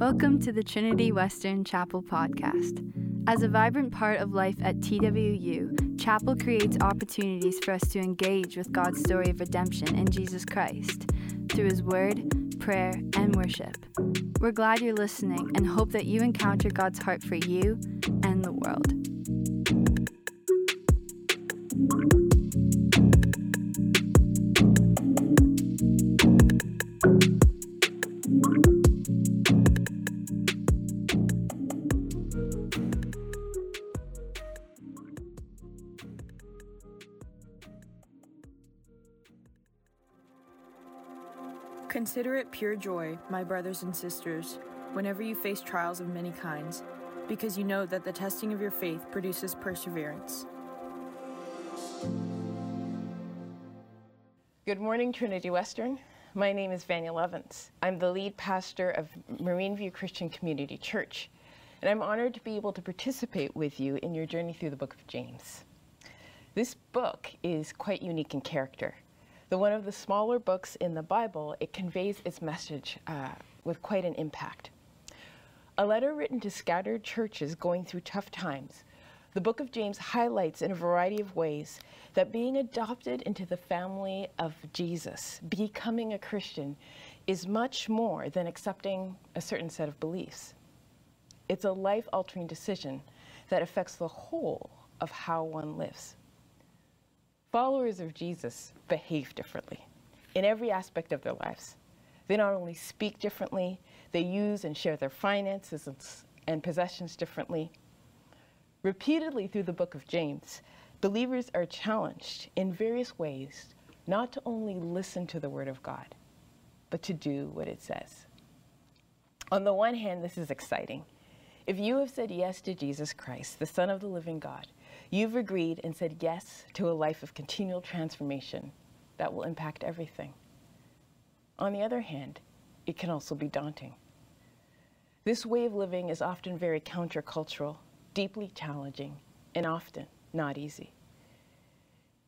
Welcome to the Trinity Western Chapel podcast. As a vibrant part of life at TWU, Chapel creates opportunities for us to engage with God's story of redemption in Jesus Christ through His Word, prayer, and worship. We're glad you're listening and hope that you encounter God's heart for you and the world. Consider it pure joy, my brothers and sisters, whenever you face trials of many kinds, because you know that the testing of your faith produces perseverance. Good morning, Trinity Western. My name is Vanya Levens. I'm the lead pastor of Marine View Christian Community Church, and I'm honored to be able to participate with you in your journey through the book of James. This book is quite unique in character. Though one of the smaller books in the Bible, it conveys its message uh, with quite an impact. A letter written to scattered churches going through tough times, the book of James highlights in a variety of ways that being adopted into the family of Jesus, becoming a Christian, is much more than accepting a certain set of beliefs. It's a life altering decision that affects the whole of how one lives. Followers of Jesus behave differently in every aspect of their lives. They not only speak differently, they use and share their finances and, possessions differently. Repeatedly through the book of James, believers are challenged in various ways not to only listen to the Word of God, but to do what it says. On the one hand, this is exciting. If you have said yes to Jesus Christ, the Son of the living God, You've agreed and said yes to a life of continual transformation that will impact everything. On the other hand, it can also be daunting. This way of living is often very countercultural, deeply challenging, and often not easy.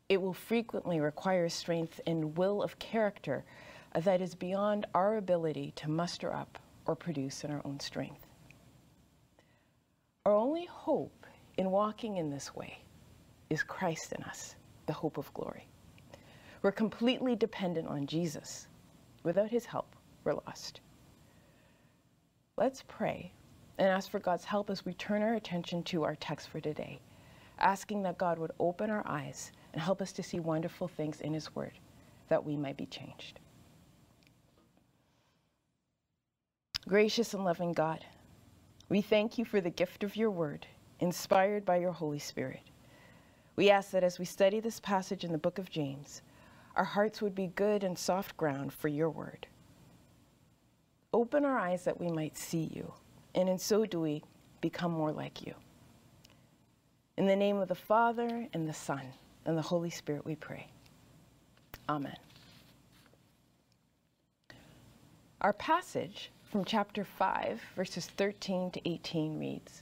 It will frequently require strength and will of character that is beyond our ability to muster up or produce in our own strength. Our only hope in walking in this way is Christ in us, the hope of glory. We're completely dependent on Jesus. Without his help, we're lost. Let's pray and ask for God's help as we turn our attention to our text for today, asking that God would open our eyes and help us to see wonderful things in his word that we might be changed. Gracious and loving God, we thank you for the gift of your word inspired by your Holy Spirit. We ask that as we study this passage in the book of James, our hearts would be good and soft ground for your word. Open our eyes that we might see you, and in so doing, become more like you. In the name of the Father, and the Son, and the Holy Spirit, we pray. Amen. Our passage from chapter 5, verses 13 to 18 reads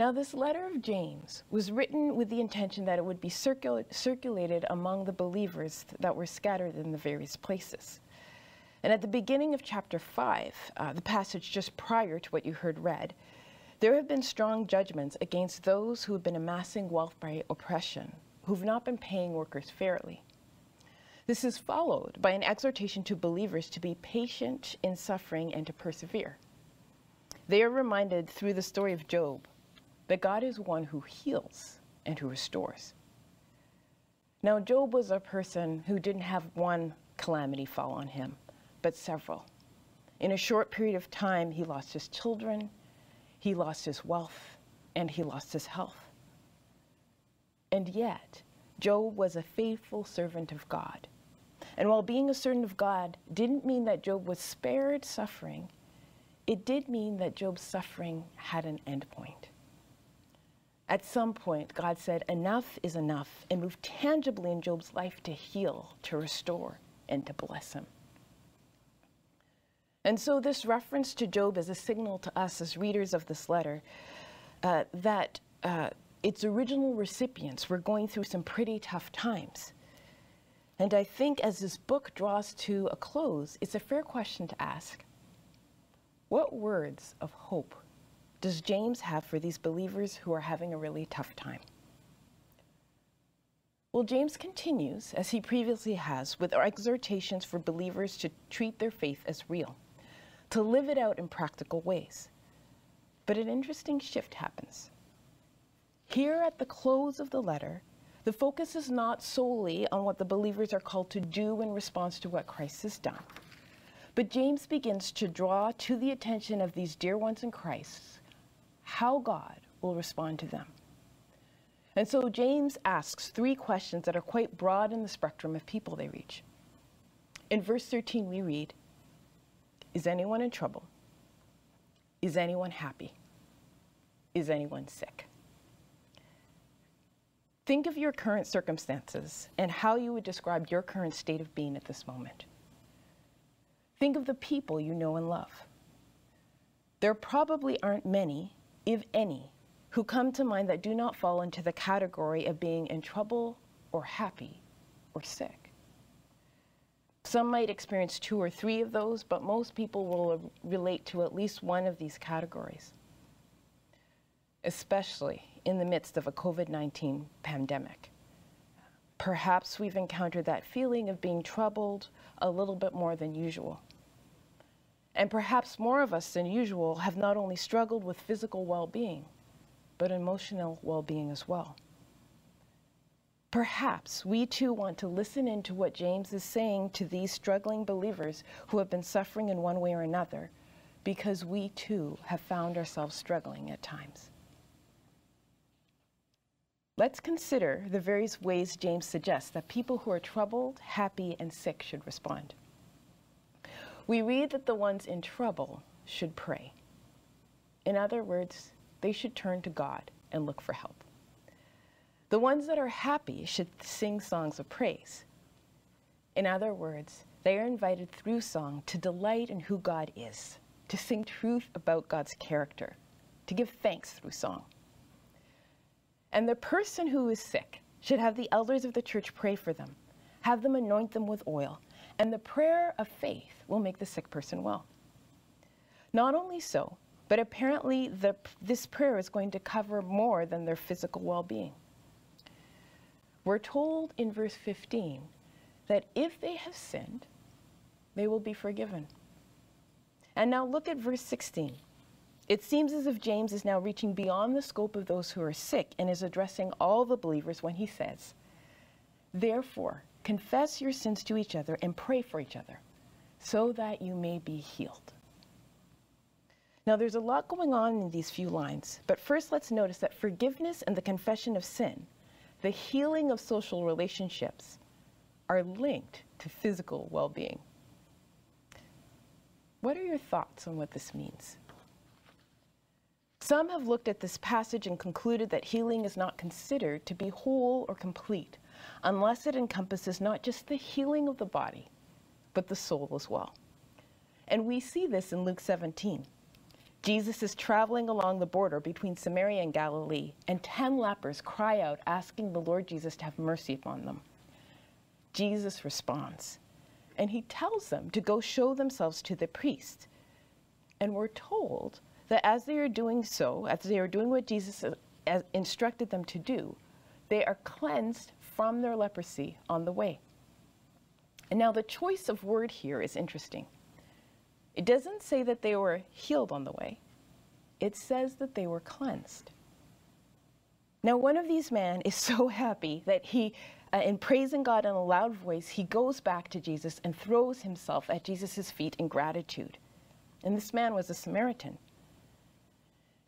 Now, this letter of James was written with the intention that it would be circul- circulated among the believers that were scattered in the various places. And at the beginning of chapter 5, uh, the passage just prior to what you heard read, there have been strong judgments against those who have been amassing wealth by oppression, who've not been paying workers fairly. This is followed by an exhortation to believers to be patient in suffering and to persevere. They are reminded through the story of Job that God is one who heals and who restores. Now, Job was a person who didn't have one calamity fall on him, but several. In a short period of time, he lost his children, he lost his wealth, and he lost his health. And yet, Job was a faithful servant of God. And while being a servant of God didn't mean that Job was spared suffering, it did mean that Job's suffering had an endpoint. At some point, God said, Enough is enough, and moved tangibly in Job's life to heal, to restore, and to bless him. And so, this reference to Job is a signal to us as readers of this letter uh, that uh, its original recipients were going through some pretty tough times. And I think as this book draws to a close, it's a fair question to ask what words of hope does James have for these believers who are having a really tough time? Well, James continues, as he previously has, with exhortations for believers to treat their faith as real, to live it out in practical ways. But an interesting shift happens. Here at the close of the letter, the focus is not solely on what the believers are called to do in response to what Christ has done. But James begins to draw to the attention of these dear ones in Christ how God will respond to them. And so James asks three questions that are quite broad in the spectrum of people they reach. In verse 13, we read Is anyone in trouble? Is anyone happy? Is anyone sick? Think of your current circumstances and how you would describe your current state of being at this moment. Think of the people you know and love. There probably aren't many, if any, who come to mind that do not fall into the category of being in trouble or happy or sick. Some might experience two or three of those, but most people will relate to at least one of these categories, especially in the midst of a COVID 19 pandemic. Perhaps we've encountered that feeling of being troubled a little bit more than usual. And perhaps more of us than usual have not only struggled with physical well being, but emotional well being as well. Perhaps we too want to listen into what James is saying to these struggling believers who have been suffering in one way or another, because we too have found ourselves struggling at times. Let's consider the various ways James suggests that people who are troubled, happy, and sick should respond. We read that the ones in trouble should pray. In other words, they should turn to God and look for help. The ones that are happy should sing songs of praise. In other words, they are invited through song to delight in who God is, to sing truth about God's character, to give thanks through song. And the person who is sick should have the elders of the church pray for them, have them anoint them with oil, and the prayer of faith will make the sick person well. Not only so, but apparently the, this prayer is going to cover more than their physical well being. We're told in verse 15 that if they have sinned, they will be forgiven. And now look at verse 16. It seems as if James is now reaching beyond the scope of those who are sick and is addressing all the believers when he says, Therefore, confess your sins to each other and pray for each other so that you may be healed. Now, there's a lot going on in these few lines, but first let's notice that forgiveness and the confession of sin, the healing of social relationships, are linked to physical well being. What are your thoughts on what this means? Some have looked at this passage and concluded that healing is not considered to be whole or complete unless it encompasses not just the healing of the body, but the soul as well. And we see this in Luke 17. Jesus is traveling along the border between Samaria and Galilee, and 10 lepers cry out, asking the Lord Jesus to have mercy upon them. Jesus responds, and he tells them to go show themselves to the priest. And we're told that as they are doing so, as they are doing what Jesus uh, instructed them to do, they are cleansed from their leprosy on the way. And now the choice of word here is interesting. It doesn't say that they were healed on the way, it says that they were cleansed. Now, one of these men is so happy that he, uh, in praising God in a loud voice, he goes back to Jesus and throws himself at Jesus' feet in gratitude. And this man was a Samaritan.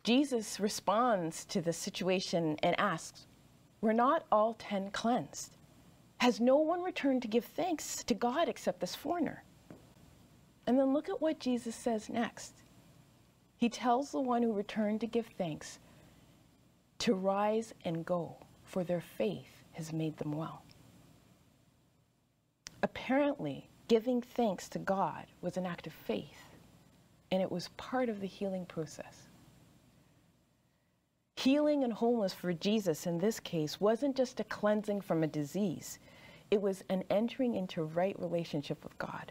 Jesus responds to the situation and asks, Were not all ten cleansed? Has no one returned to give thanks to God except this foreigner? And then look at what Jesus says next. He tells the one who returned to give thanks to rise and go, for their faith has made them well. Apparently, giving thanks to God was an act of faith, and it was part of the healing process. Healing and wholeness for Jesus in this case wasn't just a cleansing from a disease, it was an entering into right relationship with God.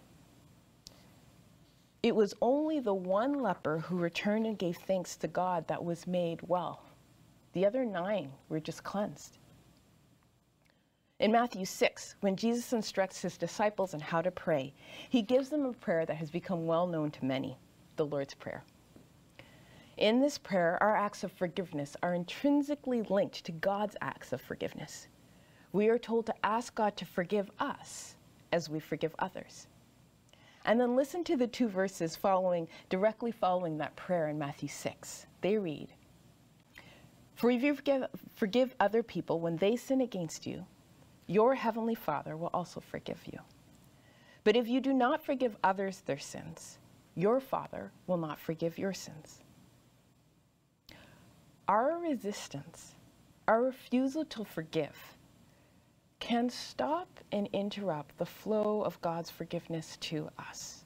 It was only the one leper who returned and gave thanks to God that was made well. The other nine were just cleansed. In Matthew 6, when Jesus instructs his disciples on how to pray, he gives them a prayer that has become well known to many the Lord's Prayer. In this prayer, our acts of forgiveness are intrinsically linked to God's acts of forgiveness. We are told to ask God to forgive us as we forgive others. And then listen to the two verses following, directly following that prayer in Matthew 6. They read, For if you forgive, forgive other people when they sin against you, your heavenly Father will also forgive you. But if you do not forgive others their sins, your Father will not forgive your sins. Our resistance, our refusal to forgive, can stop and interrupt the flow of God's forgiveness to us.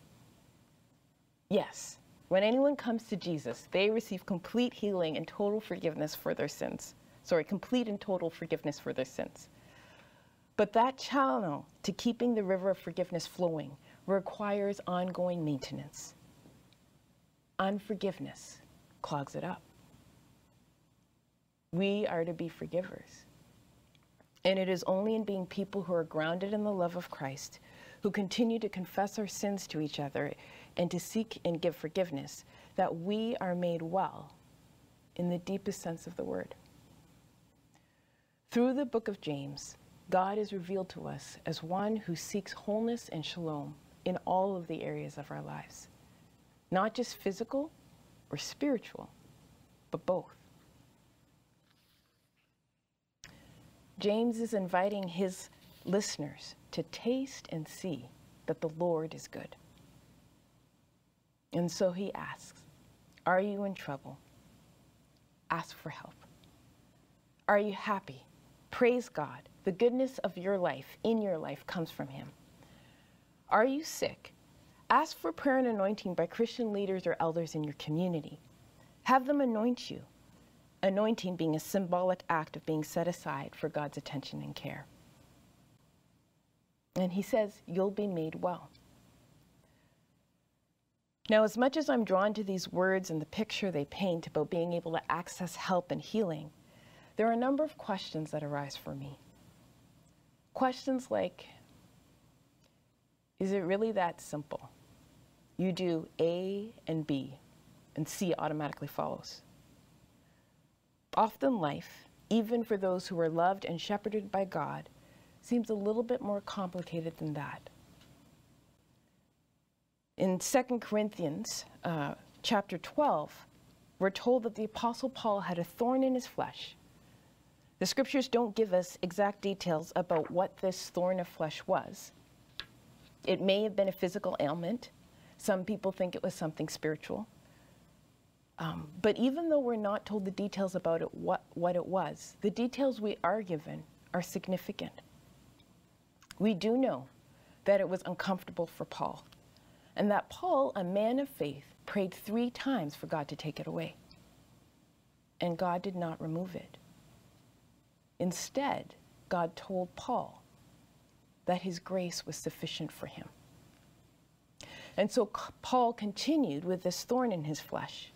Yes, when anyone comes to Jesus, they receive complete healing and total forgiveness for their sins. Sorry, complete and total forgiveness for their sins. But that channel to keeping the river of forgiveness flowing requires ongoing maintenance. Unforgiveness clogs it up. We are to be forgivers. And it is only in being people who are grounded in the love of Christ, who continue to confess our sins to each other and to seek and give forgiveness, that we are made well in the deepest sense of the word. Through the book of James, God is revealed to us as one who seeks wholeness and shalom in all of the areas of our lives, not just physical or spiritual, but both. James is inviting his listeners to taste and see that the Lord is good. And so he asks, Are you in trouble? Ask for help. Are you happy? Praise God. The goodness of your life, in your life, comes from him. Are you sick? Ask for prayer and anointing by Christian leaders or elders in your community. Have them anoint you anointing being a symbolic act of being set aside for God's attention and care. And he says, You'll be made well. Now, as much as I'm drawn to these words and the picture they paint about being able to access help and healing, there are a number of questions that arise for me. Questions like Is it really that simple? You do A and B, and C automatically follows. Often life, even for those who are loved and shepherded by God, seems a little bit more complicated than that. In 2 Corinthians uh, chapter 12, we're told that the Apostle Paul had a thorn in his flesh. The scriptures don't give us exact details about what this thorn of flesh was. It may have been a physical ailment. Some people think it was something spiritual. Um, but even though we're not told the details about it, what, what it was, the details we are given are significant. We do know that it was uncomfortable for Paul, and that Paul, a man of faith, prayed three times for God to take it away. And God did not remove it. Instead, God told Paul that his grace was sufficient for him. And so Paul continued with this thorn in his flesh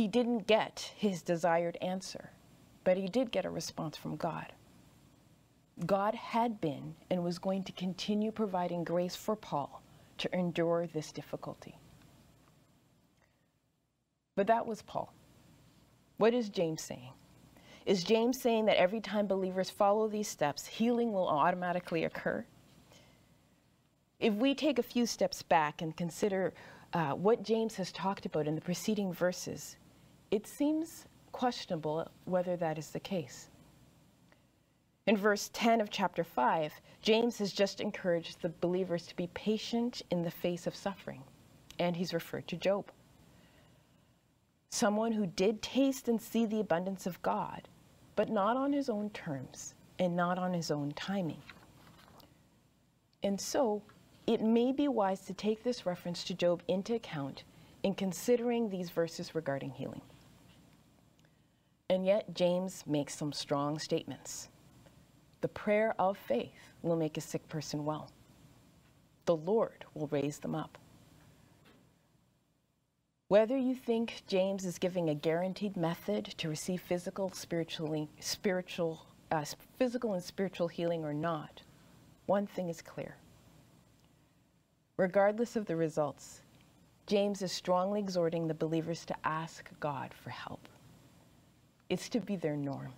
he didn't get his desired answer, but he did get a response from God. God had been and was going to continue providing grace for Paul to endure this difficulty. But that was Paul. What is James saying? Is James saying that every time believers follow these steps, healing will automatically occur? If we take a few steps back and consider uh, what James has talked about in the preceding verses, it seems questionable whether that is the case. In verse 10 of chapter 5, James has just encouraged the believers to be patient in the face of suffering, and he's referred to Job. Someone who did taste and see the abundance of God, but not on his own terms and not on his own timing. And so, it may be wise to take this reference to Job into account in considering these verses regarding healing. And yet, James makes some strong statements. The prayer of faith will make a sick person well. The Lord will raise them up. Whether you think James is giving a guaranteed method to receive physical, spiritually, spiritual, uh, physical and spiritual healing or not, one thing is clear. Regardless of the results, James is strongly exhorting the believers to ask God for help. It's to be their norm.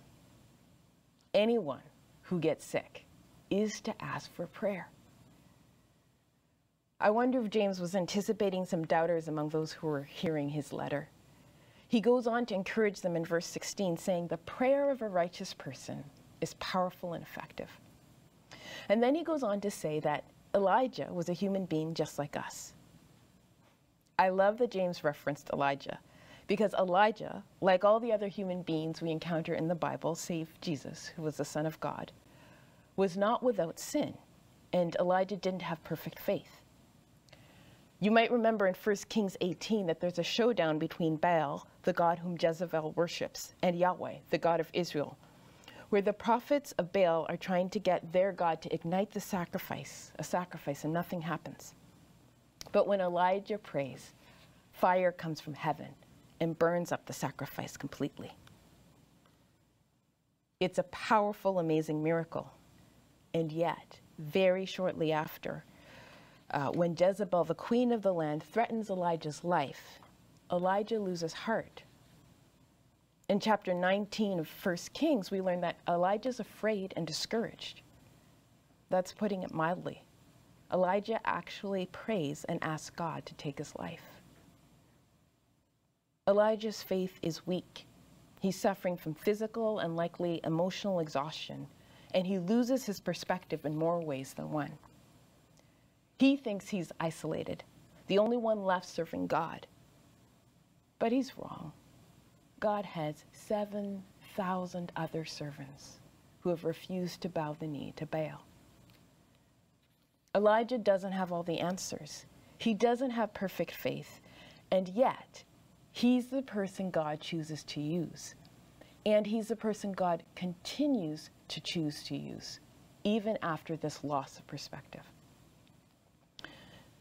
Anyone who gets sick is to ask for prayer. I wonder if James was anticipating some doubters among those who were hearing his letter. He goes on to encourage them in verse 16, saying, The prayer of a righteous person is powerful and effective. And then he goes on to say that Elijah was a human being just like us. I love that James referenced Elijah because Elijah, like all the other human beings we encounter in the Bible, save Jesus, who was the Son of God, was not without sin, and Elijah didn't have perfect faith. You might remember in 1 Kings 18 that there's a showdown between Baal, the god whom Jezebel worships, and Yahweh, the God of Israel, where the prophets of Baal are trying to get their God to ignite the sacrifice, a sacrifice, and nothing happens. But when Elijah prays, fire comes from heaven and burns up the sacrifice completely. It's a powerful, amazing miracle. And yet, very shortly after, uh, when Jezebel, the queen of the land, threatens Elijah's life, Elijah loses heart. In chapter 19 of 1 Kings, we learn that Elijah's afraid and discouraged. That's putting it mildly. Elijah actually prays and asks God to take his life. Elijah's faith is weak. He's suffering from physical and likely emotional exhaustion, and he loses his perspective in more ways than one. He thinks he's isolated, the only one left serving God. But he's wrong. God has 7,000 other servants who have refused to bow the knee to Baal. Elijah doesn't have all the answers. He doesn't have perfect faith, and yet He's the person God chooses to use. And he's the person God continues to choose to use, even after this loss of perspective.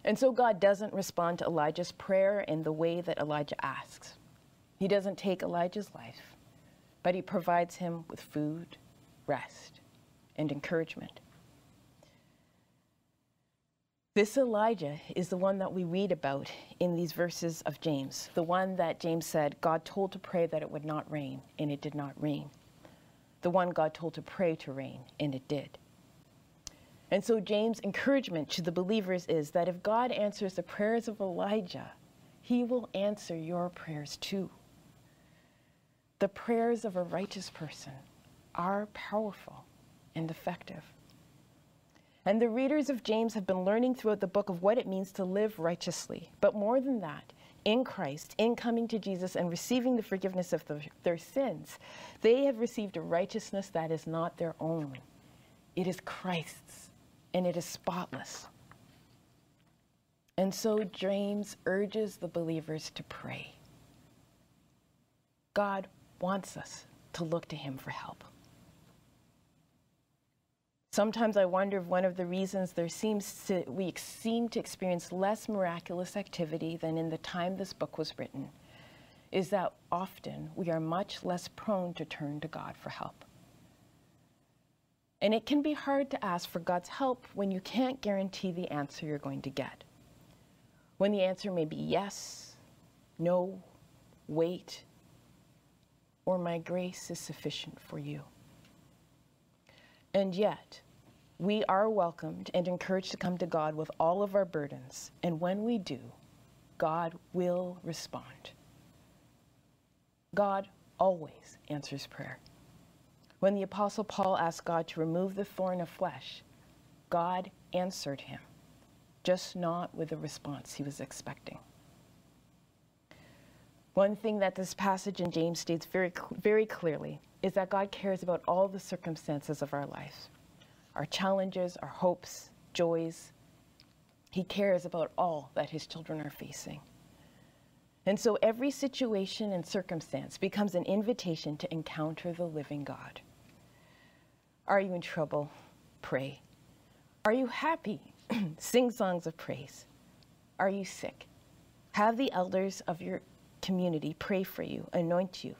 And so God doesn't respond to Elijah's prayer in the way that Elijah asks. He doesn't take Elijah's life, but he provides him with food, rest, and encouragement. This Elijah is the one that we read about in these verses of James, the one that James said God told to pray that it would not rain, and it did not rain. The one God told to pray to rain, and it did. And so, James' encouragement to the believers is that if God answers the prayers of Elijah, he will answer your prayers too. The prayers of a righteous person are powerful and effective. And the readers of James have been learning throughout the book of what it means to live righteously. But more than that, in Christ, in coming to Jesus and receiving the forgiveness of the, their sins, they have received a righteousness that is not their own. It is Christ's, and it is spotless. And so James urges the believers to pray. God wants us to look to him for help. Sometimes I wonder if one of the reasons there seems to, we seem to experience less miraculous activity than in the time this book was written is that often we are much less prone to turn to God for help. And it can be hard to ask for God's help when you can't guarantee the answer you're going to get. When the answer may be yes, no, wait, or my grace is sufficient for you. And yet, we are welcomed and encouraged to come to God with all of our burdens. And when we do, God will respond. God always answers prayer. When the Apostle Paul asked God to remove the thorn of flesh, God answered him, just not with the response he was expecting. One thing that this passage in James states very, very clearly is that God cares about all the circumstances of our life our challenges, our hopes, joys. He cares about all that his children are facing. And so every situation and circumstance becomes an invitation to encounter the living God. Are you in trouble? Pray. Are you happy? Sing songs of praise. Are you sick? Have the elders of your community pray for you, anoint you.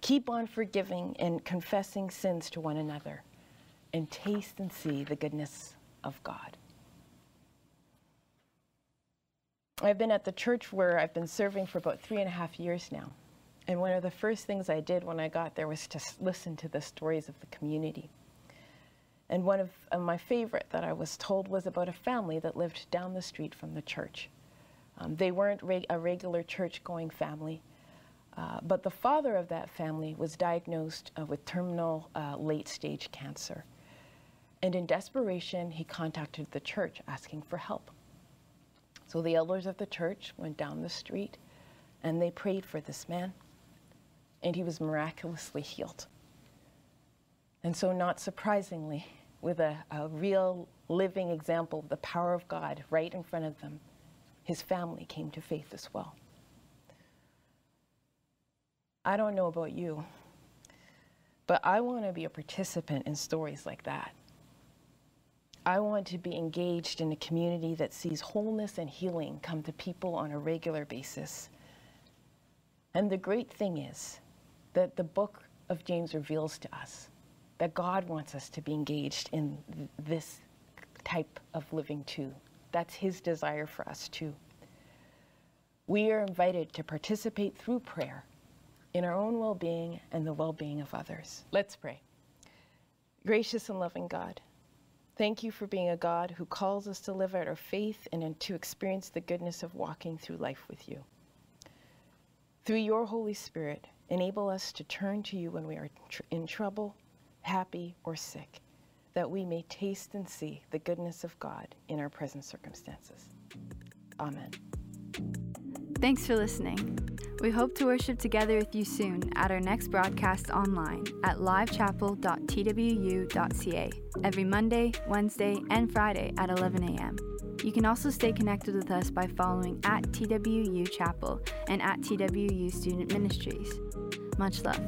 Keep on forgiving and confessing sins to one another, and taste and see the goodness of God. I've been at the church where I've been serving for about three and a half years now. And one of the first things I did when I got there was to listen to the stories of the community. And one of, of my favorite that I was told was about a family that lived down the street from the church. Um, they weren't a regular church going family, uh, but the father of that family was diagnosed uh, with terminal uh, late stage cancer. And in desperation, he contacted the church asking for help. So the elders of the church went down the street and they prayed for this man, and he was miraculously healed. And so, not surprisingly, with a, a real living example of the power of God right in front of them, his family came to faith as well. I don't know about you, but I want to be a participant in stories like that. I want to be engaged in a community that sees wholeness and healing come to people on a regular basis. And the great thing is that the book of James reveals to us that God wants us to be engaged in this type of living too. That's His desire for us too. We are invited to participate through prayer in our own well being and the well being of others. Let's pray. Gracious and loving God, thank you for being a God who calls us to live out our faith and to experience the goodness of walking through life with you. Through your Holy Spirit, enable us to turn to you when we are in trouble happy, or sick, that we may taste and see the goodness of God in our present circumstances. Amen. Thanks for listening. We hope to worship together with you soon at our next broadcast online at livechapel.twu.ca every Monday, Wednesday, and Friday at 11 a.m. You can also stay connected with us by following at TWU Chapel and at TWU Student Ministries. Much love.